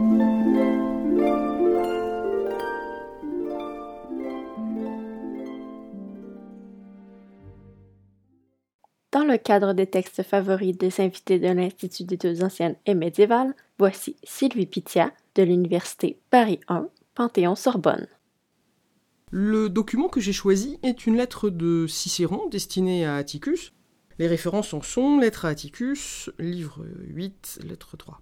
Dans le cadre des textes favoris des invités de l'Institut d'études anciennes et médiévales, voici Sylvie Pitia de l'Université Paris 1, Panthéon-Sorbonne. Le document que j'ai choisi est une lettre de Cicéron destinée à Atticus. Les références en sont Lettre à Atticus, livre 8, lettre 3.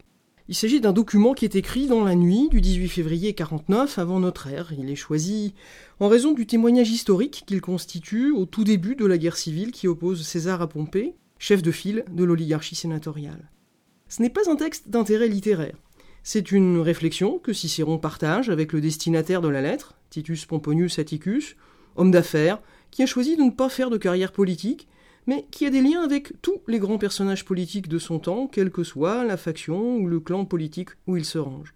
Il s'agit d'un document qui est écrit dans la nuit du 18 février 49 avant notre ère. Il est choisi en raison du témoignage historique qu'il constitue au tout début de la guerre civile qui oppose César à Pompée, chef de file de l'oligarchie sénatoriale. Ce n'est pas un texte d'intérêt littéraire. C'est une réflexion que Cicéron partage avec le destinataire de la lettre, Titus Pomponius Atticus, homme d'affaires, qui a choisi de ne pas faire de carrière politique, mais qui a des liens avec tous les grands personnages politiques de son temps, quelle que soit la faction ou le clan politique où il se range.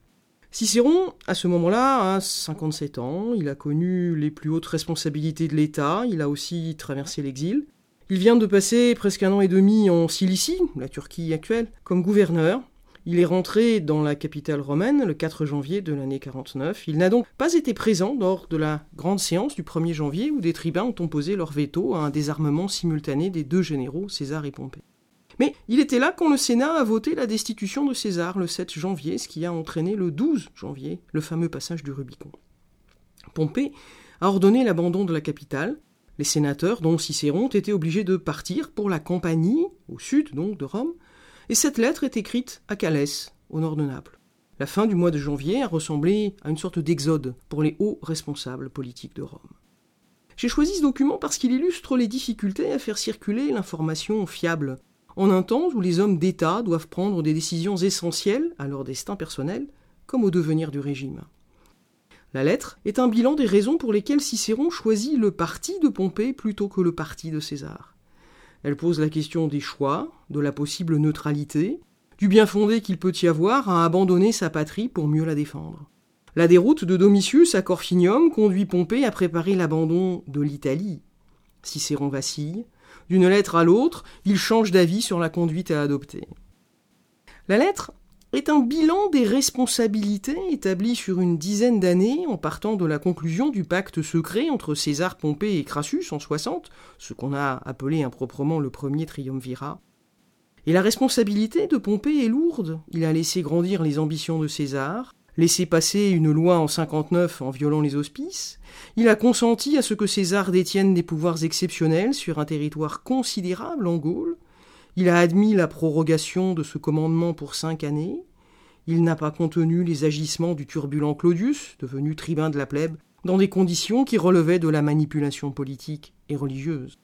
Cicéron, à ce moment-là, a 57 ans, il a connu les plus hautes responsabilités de l'État, il a aussi traversé l'exil. Il vient de passer presque un an et demi en Cilicie, la Turquie actuelle, comme gouverneur, il est rentré dans la capitale romaine le 4 janvier de l'année 49. Il n'a donc pas été présent lors de la grande séance du 1er janvier où des tribuns ont opposé leur veto à un désarmement simultané des deux généraux, César et Pompée. Mais il était là quand le Sénat a voté la destitution de César le 7 janvier, ce qui a entraîné le 12 janvier le fameux passage du Rubicon. Pompée a ordonné l'abandon de la capitale. Les sénateurs, dont Cicéron, étaient obligés de partir pour la Campanie, au sud donc de Rome, et cette lettre est écrite à Calès, au nord de Naples. La fin du mois de janvier a ressemblé à une sorte d'exode pour les hauts responsables politiques de Rome. J'ai choisi ce document parce qu'il illustre les difficultés à faire circuler l'information fiable, en un temps où les hommes d'État doivent prendre des décisions essentielles à leur destin personnel, comme au devenir du régime. La lettre est un bilan des raisons pour lesquelles Cicéron choisit le parti de Pompée plutôt que le parti de César. Elle pose la question des choix, de la possible neutralité, du bien fondé qu'il peut y avoir à abandonner sa patrie pour mieux la défendre. La déroute de Domitius à Corfinium conduit Pompée à préparer l'abandon de l'Italie. Cicéron vacille. D'une lettre à l'autre, il change d'avis sur la conduite à adopter. La lettre est un bilan des responsabilités établies sur une dizaine d'années en partant de la conclusion du pacte secret entre César, Pompée et Crassus en 60, ce qu'on a appelé improprement le premier triumvirat. Et la responsabilité de Pompée est lourde. Il a laissé grandir les ambitions de César, laissé passer une loi en 59 en violant les auspices, il a consenti à ce que César détienne des pouvoirs exceptionnels sur un territoire considérable en Gaule, il a admis la prorogation de ce commandement pour cinq années. Il n'a pas contenu les agissements du turbulent Claudius, devenu tribun de la plèbe, dans des conditions qui relevaient de la manipulation politique et religieuse.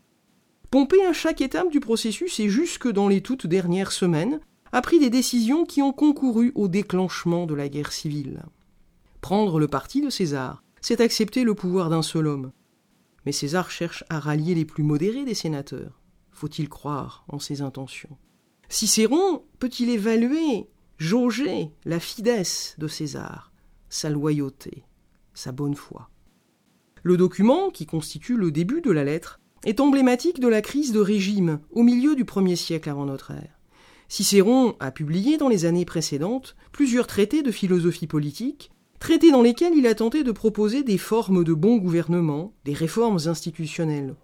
Pompée, à chaque étape du processus et jusque dans les toutes dernières semaines, a pris des décisions qui ont concouru au déclenchement de la guerre civile. Prendre le parti de César, c'est accepter le pouvoir d'un seul homme. Mais César cherche à rallier les plus modérés des sénateurs faut-il croire en ses intentions Cicéron peut-il évaluer, jauger la fidesse de César, sa loyauté, sa bonne foi? Le document, qui constitue le début de la lettre, est emblématique de la crise de régime au milieu du premier siècle avant notre ère. Cicéron a publié dans les années précédentes plusieurs traités de philosophie politique, traités dans lesquels il a tenté de proposer des formes de bon gouvernement, des réformes institutionnelles.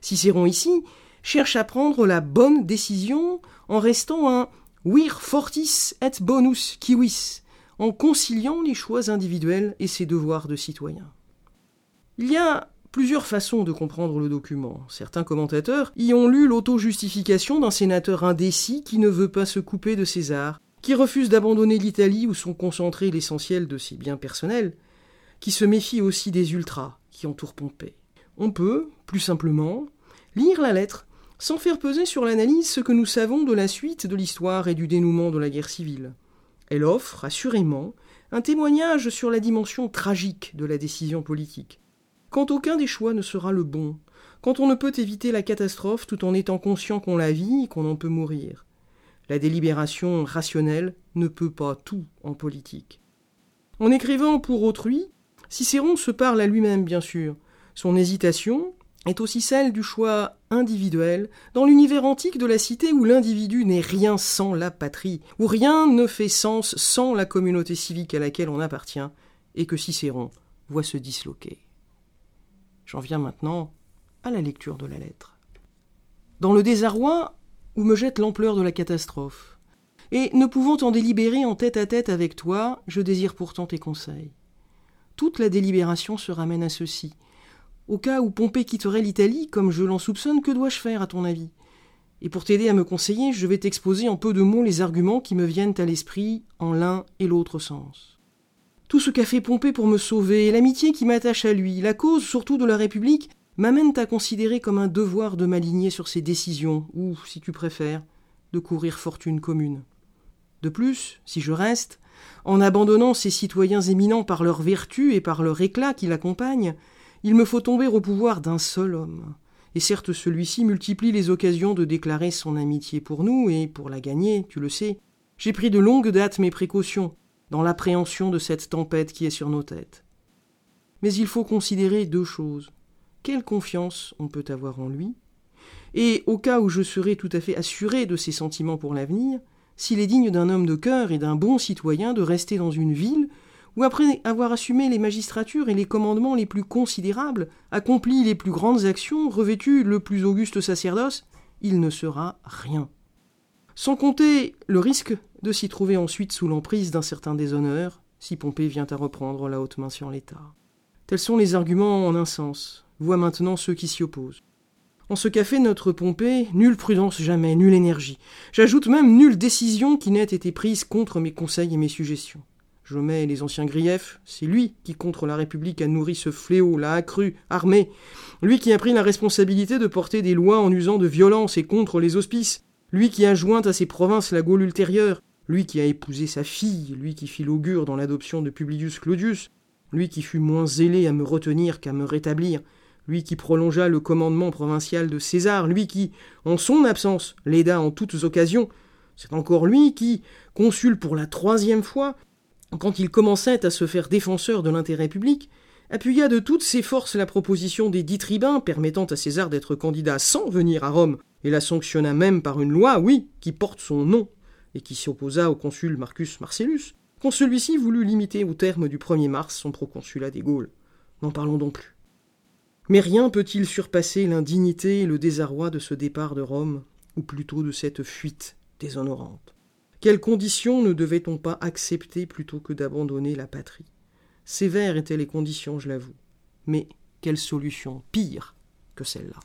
Cicéron ici cherche à prendre la bonne décision en restant un vir fortis et bonus civis, en conciliant les choix individuels et ses devoirs de citoyen. Il y a plusieurs façons de comprendre le document. Certains commentateurs y ont lu l'auto-justification d'un sénateur indécis qui ne veut pas se couper de César, qui refuse d'abandonner l'Italie où sont concentrés l'essentiel de ses biens personnels, qui se méfie aussi des ultras qui entourent Pompée. On peut, plus simplement, lire la lettre sans faire peser sur l'analyse ce que nous savons de la suite de l'histoire et du dénouement de la guerre civile. Elle offre, assurément, un témoignage sur la dimension tragique de la décision politique. Quand aucun des choix ne sera le bon, quand on ne peut éviter la catastrophe tout en étant conscient qu'on la vit et qu'on en peut mourir. La délibération rationnelle ne peut pas tout en politique. En écrivant pour autrui, Cicéron se parle à lui-même, bien sûr. Son hésitation, est aussi celle du choix individuel dans l'univers antique de la cité où l'individu n'est rien sans la patrie, où rien ne fait sens sans la communauté civique à laquelle on appartient, et que Cicéron voit se disloquer. J'en viens maintenant à la lecture de la lettre. Dans le désarroi où me jette l'ampleur de la catastrophe, et ne pouvant en délibérer en tête à tête avec toi, je désire pourtant tes conseils. Toute la délibération se ramène à ceci. Au cas où Pompée quitterait l'Italie, comme je l'en soupçonne, que dois-je faire, à ton avis? Et pour t'aider à me conseiller, je vais t'exposer en peu de mots les arguments qui me viennent à l'esprit en l'un et l'autre sens. Tout ce qu'a fait Pompée pour me sauver, l'amitié qui m'attache à lui, la cause surtout de la République, m'amènent à considérer comme un devoir de m'aligner sur ses décisions, ou, si tu préfères, de courir fortune commune. De plus, si je reste, en abandonnant ces citoyens éminents par leur vertu et par leur éclat qui l'accompagnent, il me faut tomber au pouvoir d'un seul homme. Et certes, celui-ci multiplie les occasions de déclarer son amitié pour nous, et pour la gagner, tu le sais, j'ai pris de longue date mes précautions, dans l'appréhension de cette tempête qui est sur nos têtes. Mais il faut considérer deux choses. Quelle confiance on peut avoir en lui, et au cas où je serais tout à fait assuré de ses sentiments pour l'avenir, s'il est digne d'un homme de cœur et d'un bon citoyen de rester dans une ville où, après avoir assumé les magistratures et les commandements les plus considérables, accompli les plus grandes actions, revêtu le plus auguste sacerdoce, il ne sera rien. Sans compter le risque de s'y trouver ensuite sous l'emprise d'un certain déshonneur, si Pompée vient à reprendre la haute main sur l'État. Tels sont les arguments en un sens. Vois maintenant ceux qui s'y opposent. En ce qu'a fait notre Pompée, nulle prudence jamais, nulle énergie. J'ajoute même nulle décision qui n'ait été prise contre mes conseils et mes suggestions. Je mets les anciens griefs, c'est lui qui, contre la République, a nourri ce fléau, l'a accru, armé. Lui qui a pris la responsabilité de porter des lois en usant de violence et contre les hospices. Lui qui a joint à ses provinces la Gaule ultérieure. Lui qui a épousé sa fille, lui qui fit l'augure dans l'adoption de Publius Claudius, lui qui fut moins zélé à me retenir qu'à me rétablir, lui qui prolongea le commandement provincial de César, lui qui, en son absence, l'aida en toutes occasions, c'est encore lui qui, consul pour la troisième fois, quand il commençait à se faire défenseur de l'intérêt public, appuya de toutes ses forces la proposition des dix tribuns permettant à César d'être candidat sans venir à Rome, et la sanctionna même par une loi, oui, qui porte son nom et qui s'opposa au consul Marcus Marcellus, quand celui-ci voulut limiter au terme du 1er mars son proconsulat des Gaules. N'en parlons donc plus. Mais rien peut-il surpasser l'indignité et le désarroi de ce départ de Rome, ou plutôt de cette fuite déshonorante? Quelles conditions ne devait-on pas accepter plutôt que d'abandonner la patrie? Sévères étaient les conditions, je l'avoue. Mais quelle solution pire que celle-là?